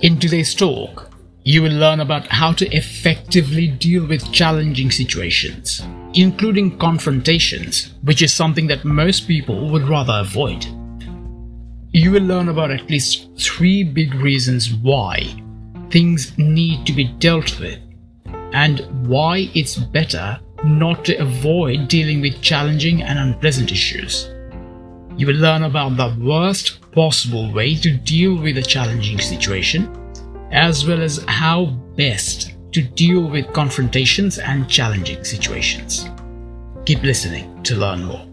In today's talk, you will learn about how to effectively deal with challenging situations, including confrontations, which is something that most people would rather avoid. You will learn about at least three big reasons why things need to be dealt with and why it's better not to avoid dealing with challenging and unpleasant issues. You will learn about the worst possible way to deal with a challenging situation, as well as how best to deal with confrontations and challenging situations. Keep listening to learn more.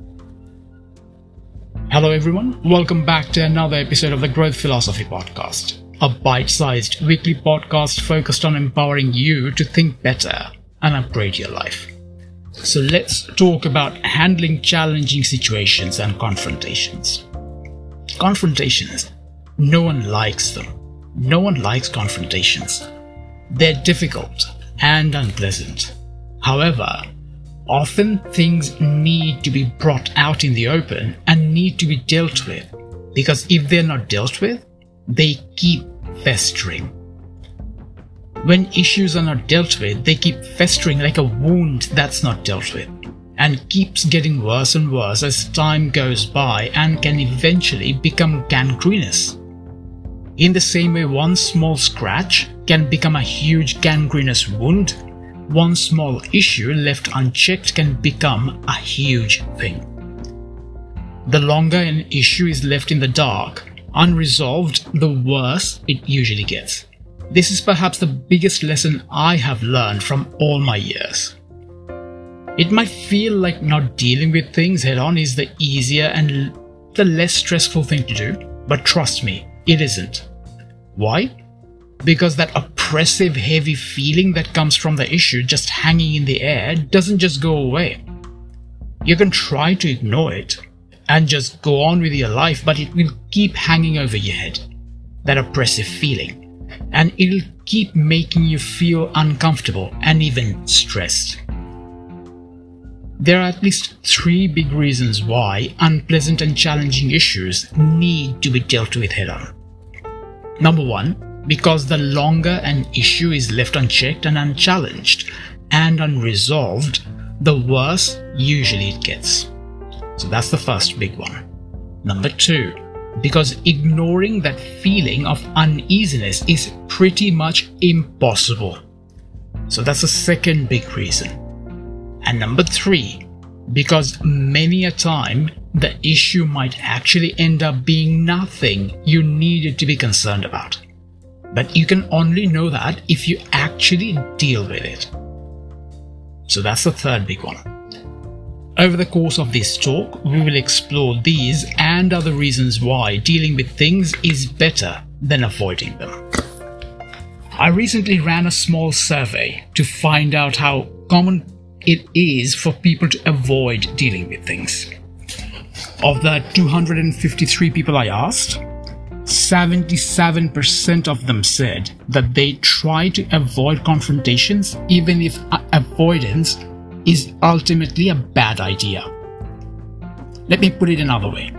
Hello, everyone. Welcome back to another episode of the Growth Philosophy Podcast, a bite sized weekly podcast focused on empowering you to think better and upgrade your life. So, let's talk about handling challenging situations and confrontations. Confrontations, no one likes them. No one likes confrontations. They're difficult and unpleasant. However, often things need to be brought out in the open and need to be dealt with because if they're not dealt with, they keep festering. When issues are not dealt with, they keep festering like a wound that's not dealt with and keeps getting worse and worse as time goes by and can eventually become gangrenous. In the same way, one small scratch can become a huge gangrenous wound, one small issue left unchecked can become a huge thing. The longer an issue is left in the dark, unresolved, the worse it usually gets. This is perhaps the biggest lesson I have learned from all my years. It might feel like not dealing with things head on is the easier and the less stressful thing to do, but trust me, it isn't. Why? Because that oppressive, heavy feeling that comes from the issue just hanging in the air doesn't just go away. You can try to ignore it and just go on with your life, but it will keep hanging over your head. That oppressive feeling. And it'll keep making you feel uncomfortable and even stressed. There are at least three big reasons why unpleasant and challenging issues need to be dealt with head on. Number one, because the longer an issue is left unchecked and unchallenged and unresolved, the worse usually it gets. So that's the first big one. Number two, because ignoring that feeling of uneasiness is pretty much impossible. So that's the second big reason. And number three, because many a time the issue might actually end up being nothing you needed to be concerned about. But you can only know that if you actually deal with it. So that's the third big one. Over the course of this talk, we will explore these and other reasons why dealing with things is better than avoiding them. I recently ran a small survey to find out how common it is for people to avoid dealing with things. Of the 253 people I asked, 77% of them said that they try to avoid confrontations even if avoidance is ultimately a bad idea. Let me put it another way.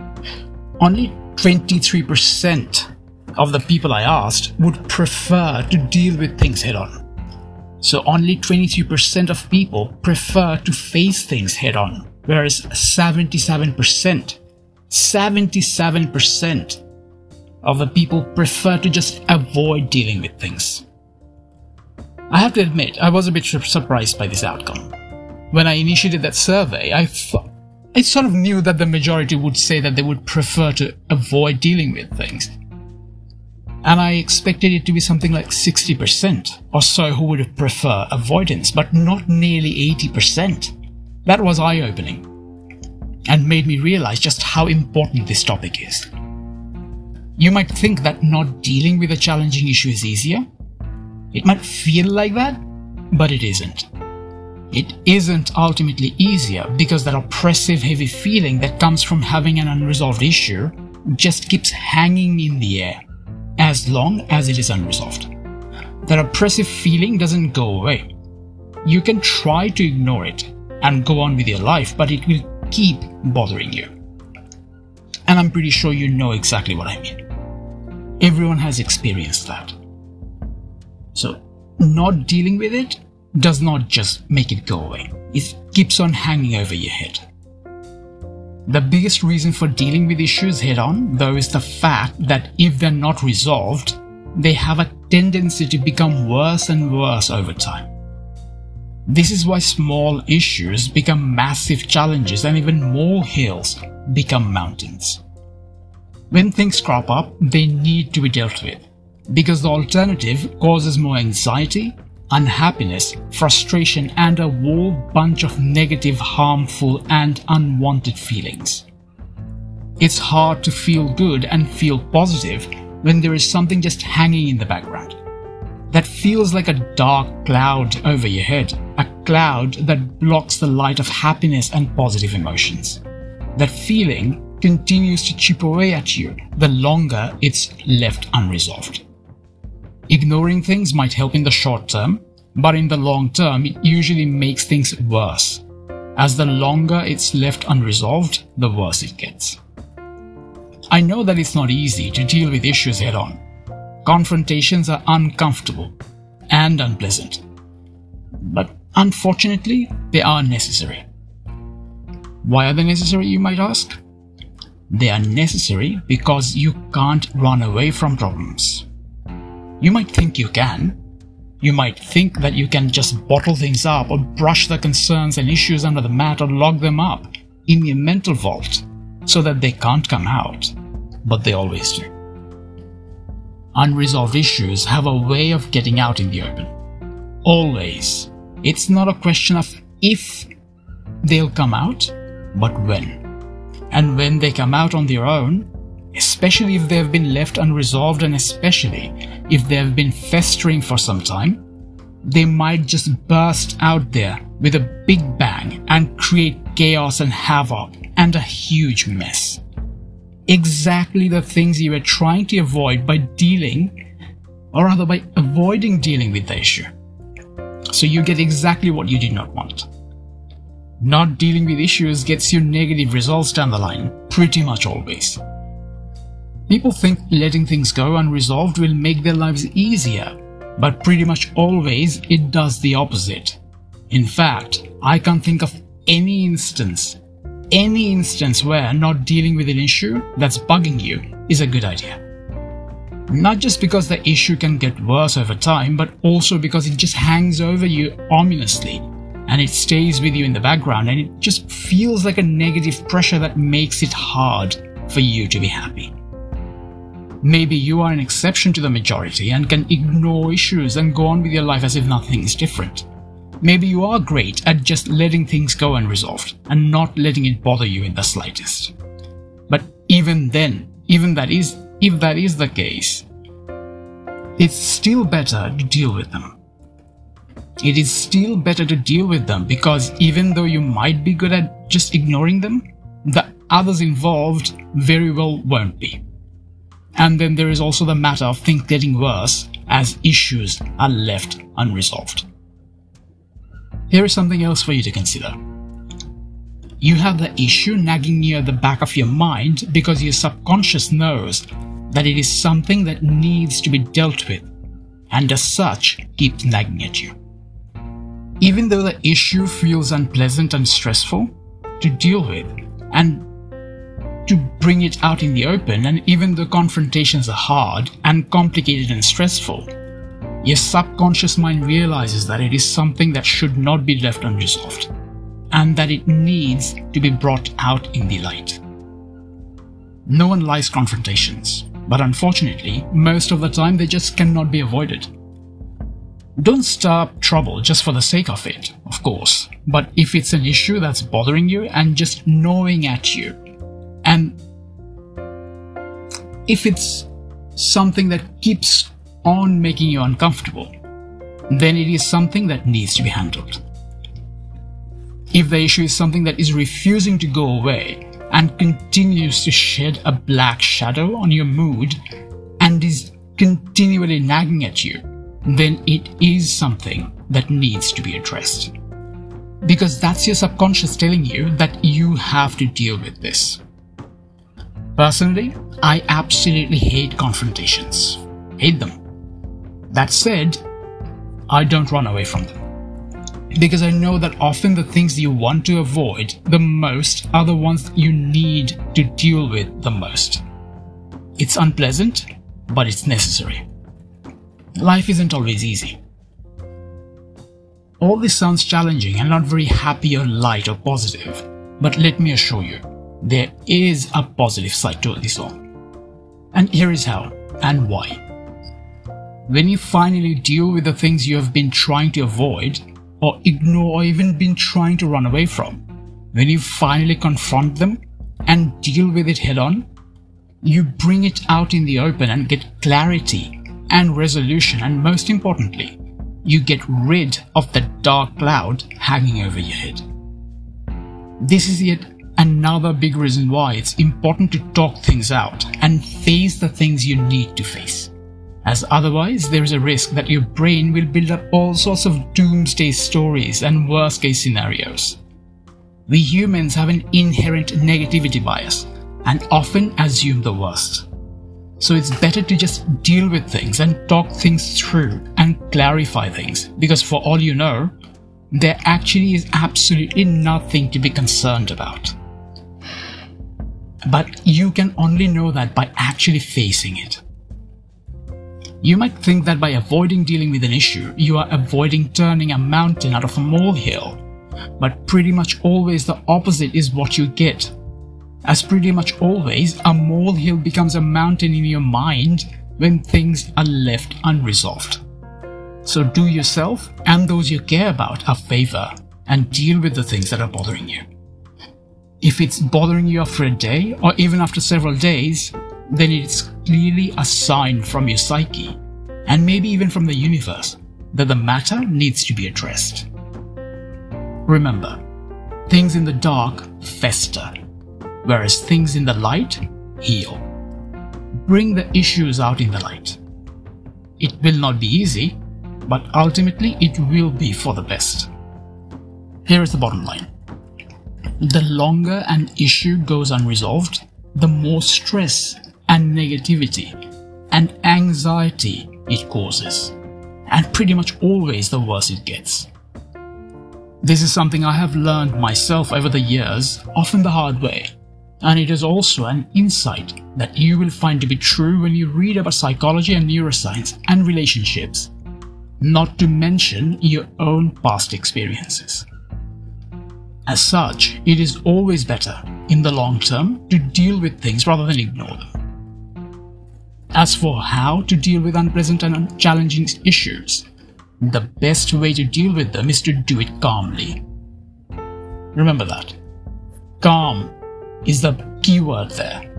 Only 23% of the people I asked would prefer to deal with things head on. So only 23% of people prefer to face things head on, whereas 77%, 77% of the people prefer to just avoid dealing with things. I have to admit, I was a bit surprised by this outcome. When I initiated that survey, I I sort of knew that the majority would say that they would prefer to avoid dealing with things. And I expected it to be something like 60% or so who would prefer avoidance, but not nearly 80%. That was eye opening and made me realize just how important this topic is. You might think that not dealing with a challenging issue is easier. It might feel like that, but it isn't. It isn't ultimately easier because that oppressive, heavy feeling that comes from having an unresolved issue just keeps hanging in the air as long as it is unresolved. That oppressive feeling doesn't go away. You can try to ignore it and go on with your life, but it will keep bothering you. And I'm pretty sure you know exactly what I mean. Everyone has experienced that. So, not dealing with it does not just make it go away, it keeps on hanging over your head. The biggest reason for dealing with issues head on, though, is the fact that if they're not resolved, they have a tendency to become worse and worse over time. This is why small issues become massive challenges and even more hills become mountains. When things crop up, they need to be dealt with because the alternative causes more anxiety, unhappiness, frustration, and a whole bunch of negative, harmful, and unwanted feelings. It's hard to feel good and feel positive when there is something just hanging in the background. That feels like a dark cloud over your head, a cloud that blocks the light of happiness and positive emotions. That feeling continues to chip away at you the longer it's left unresolved. Ignoring things might help in the short term, but in the long term, it usually makes things worse. As the longer it's left unresolved, the worse it gets. I know that it's not easy to deal with issues head on. Confrontations are uncomfortable and unpleasant. But unfortunately, they are necessary. Why are they necessary, you might ask? They are necessary because you can't run away from problems. You might think you can. You might think that you can just bottle things up or brush the concerns and issues under the mat or lock them up in your mental vault so that they can't come out, but they always do. Unresolved issues have a way of getting out in the open. Always. It's not a question of if they'll come out, but when. And when they come out on their own, especially if they have been left unresolved and especially if they have been festering for some time, they might just burst out there with a big bang and create chaos and havoc and a huge mess. Exactly the things you were trying to avoid by dealing, or rather by avoiding dealing with the issue. So you get exactly what you did not want. Not dealing with issues gets you negative results down the line, pretty much always. People think letting things go unresolved will make their lives easier, but pretty much always it does the opposite. In fact, I can't think of any instance, any instance where not dealing with an issue that's bugging you is a good idea. Not just because the issue can get worse over time, but also because it just hangs over you ominously and it stays with you in the background and it just feels like a negative pressure that makes it hard for you to be happy. Maybe you are an exception to the majority and can ignore issues and go on with your life as if nothing is different. Maybe you are great at just letting things go unresolved and not letting it bother you in the slightest. But even then, even that is if that is the case, it's still better to deal with them. It is still better to deal with them because even though you might be good at just ignoring them, the others involved very well won't be. And then there is also the matter of things getting worse as issues are left unresolved. Here is something else for you to consider. You have the issue nagging near the back of your mind because your subconscious knows that it is something that needs to be dealt with, and as such keeps nagging at you. Even though the issue feels unpleasant and stressful to deal with, and to bring it out in the open, and even though confrontations are hard and complicated and stressful, your subconscious mind realizes that it is something that should not be left unresolved, and that it needs to be brought out in the light. No one likes confrontations, but unfortunately, most of the time they just cannot be avoided. Don't start trouble just for the sake of it, of course, but if it's an issue that's bothering you and just gnawing at you and if it's something that keeps on making you uncomfortable, then it is something that needs to be handled. If the issue is something that is refusing to go away and continues to shed a black shadow on your mood and is continually nagging at you, then it is something that needs to be addressed. Because that's your subconscious telling you that you have to deal with this. Personally, I absolutely hate confrontations. Hate them. That said, I don't run away from them. Because I know that often the things you want to avoid the most are the ones you need to deal with the most. It's unpleasant, but it's necessary. Life isn't always easy. All this sounds challenging and not very happy or light or positive, but let me assure you, there is a positive side to this all. And here is how and why. When you finally deal with the things you have been trying to avoid, or ignore, or even been trying to run away from, when you finally confront them and deal with it head on, you bring it out in the open and get clarity and resolution, and most importantly, you get rid of the dark cloud hanging over your head. This is yet another big reason why it's important to talk things out and face the things you need to face. As otherwise, there is a risk that your brain will build up all sorts of doomsday stories and worst case scenarios. We humans have an inherent negativity bias and often assume the worst. So it's better to just deal with things and talk things through and clarify things because for all you know, there actually is absolutely nothing to be concerned about. But you can only know that by actually facing it. You might think that by avoiding dealing with an issue, you are avoiding turning a mountain out of a molehill. But pretty much always the opposite is what you get. As pretty much always, a molehill becomes a mountain in your mind when things are left unresolved. So do yourself and those you care about a favor and deal with the things that are bothering you. If it's bothering you after a day or even after several days, then it's clearly a sign from your psyche, and maybe even from the universe, that the matter needs to be addressed. Remember, things in the dark fester, whereas things in the light heal. Bring the issues out in the light. It will not be easy, but ultimately it will be for the best. Here is the bottom line the longer an issue goes unresolved, the more stress and negativity and anxiety it causes. And pretty much always the worse it gets. This is something I have learned myself over the years, often the hard way. And it is also an insight that you will find to be true when you read about psychology and neuroscience and relationships, not to mention your own past experiences. As such, it is always better, in the long term, to deal with things rather than ignore them. As for how to deal with unpleasant and challenging issues, the best way to deal with them is to do it calmly. Remember that. Calm is the key word there.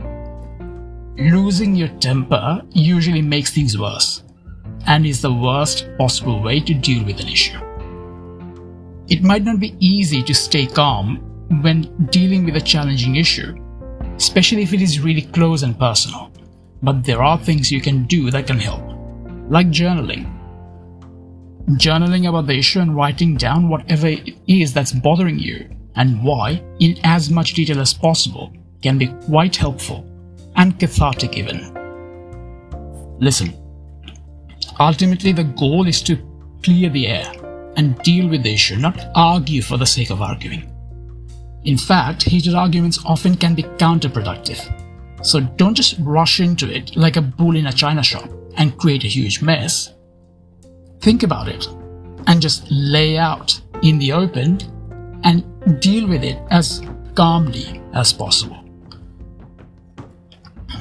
Losing your temper usually makes things worse and is the worst possible way to deal with an issue. It might not be easy to stay calm when dealing with a challenging issue, especially if it is really close and personal. But there are things you can do that can help, like journaling. Journaling about the issue and writing down whatever it is that's bothering you and why in as much detail as possible can be quite helpful and cathartic even. Listen, ultimately the goal is to clear the air and deal with the issue, not argue for the sake of arguing. In fact, heated arguments often can be counterproductive. So don't just rush into it like a bull in a china shop and create a huge mess. Think about it and just lay out in the open and deal with it as calmly as possible.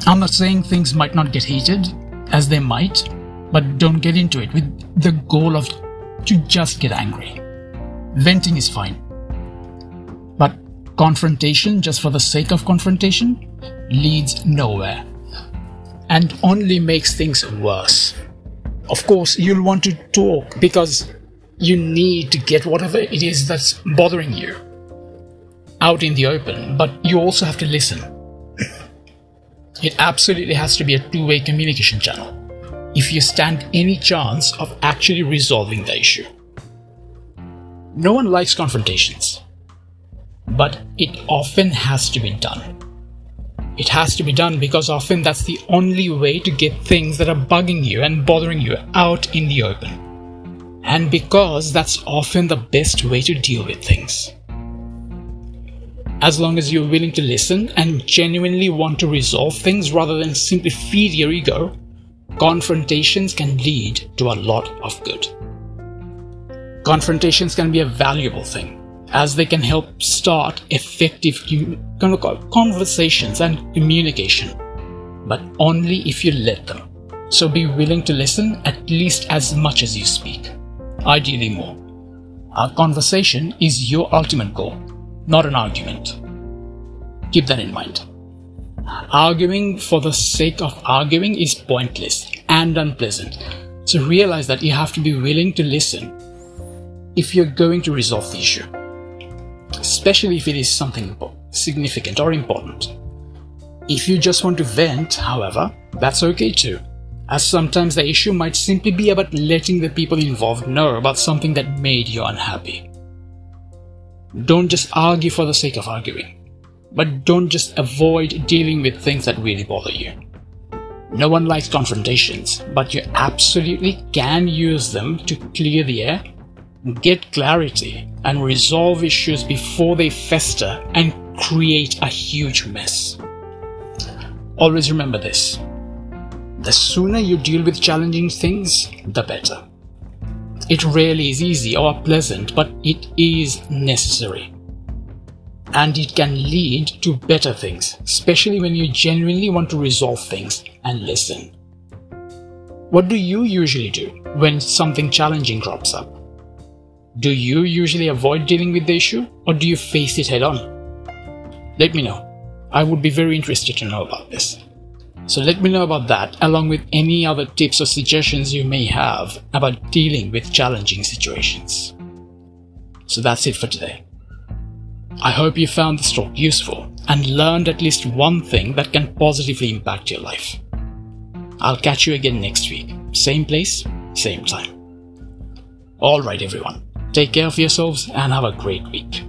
I'm not saying things might not get heated, as they might, but don't get into it with the goal of to just get angry. Venting is fine. But confrontation, just for the sake of confrontation, leads nowhere and only makes things worse. Of course, you'll want to talk because you need to get whatever it is that's bothering you out in the open, but you also have to listen. It absolutely has to be a two way communication channel if you stand any chance of actually resolving the issue. No one likes confrontations, but it often has to be done. It has to be done because often that's the only way to get things that are bugging you and bothering you out in the open. and because that's often the best way to deal with things. As long as you're willing to listen and genuinely want to resolve things rather than simply feed your ego, confrontations can lead to a lot of good. Confrontations can be a valuable thing, as they can help start effective conversations and communication, but only if you let them. So be willing to listen at least as much as you speak, ideally more. Our conversation is your ultimate goal, not an argument. Keep that in mind. Arguing for the sake of arguing is pointless and unpleasant, so realize that you have to be willing to listen if you're going to resolve the issue, especially if it is something significant or important. If you just want to vent, however, that's okay too, as sometimes the issue might simply be about letting the people involved know about something that made you unhappy. Don't just argue for the sake of arguing, but don't just avoid dealing with things that really bother you. No one likes confrontations, but you absolutely can use them to clear the air get clarity, and resolve issues before they fester and create a huge mess. Always remember this the sooner you deal with challenging things, the better. It rarely is easy or pleasant, but it is necessary. And it can lead to better things, especially when you genuinely want to resolve things and listen. What do you usually do when something challenging crops up? Do you usually avoid dealing with the issue or do you face it head on? Let me know. I would be very interested to know about this. So let me know about that along with any other tips or suggestions you may have about dealing with challenging situations. So that's it for today. I hope you found this talk useful and learned at least one thing that can positively impact your life. I'll catch you again next week. Same place, same time. Alright everyone. Take care of yourselves and have a great week.